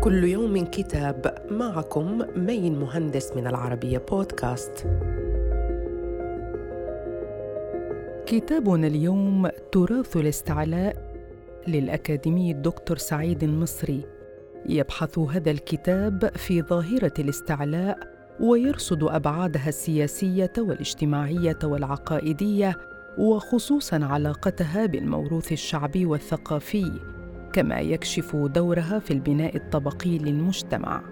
كل يوم كتاب معكم مين مهندس من العربية بودكاست. كتابنا اليوم تراث الاستعلاء للأكاديمي الدكتور سعيد المصري. يبحث هذا الكتاب في ظاهرة الاستعلاء ويرصد أبعادها السياسية والاجتماعية والعقائدية وخصوصا علاقتها بالموروث الشعبي والثقافي كما يكشف دورها في البناء الطبقي للمجتمع.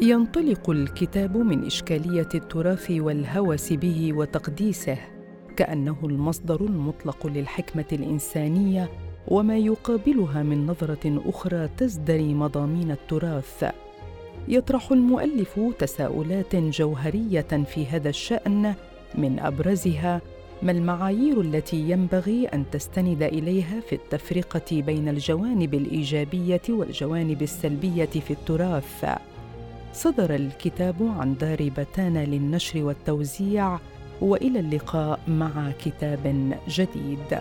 ينطلق الكتاب من إشكالية التراث والهوس به وتقديسه كأنه المصدر المطلق للحكمة الإنسانية وما يقابلها من نظرة أخرى تزدري مضامين التراث. يطرح المؤلف تساؤلات جوهرية في هذا الشأن من أبرزها ما المعايير التي ينبغي أن تستند إليها في التفرقة بين الجوانب الإيجابية والجوانب السلبية في التراث؟ صدر الكتاب عن دار بتانا للنشر والتوزيع وإلى اللقاء مع كتاب جديد.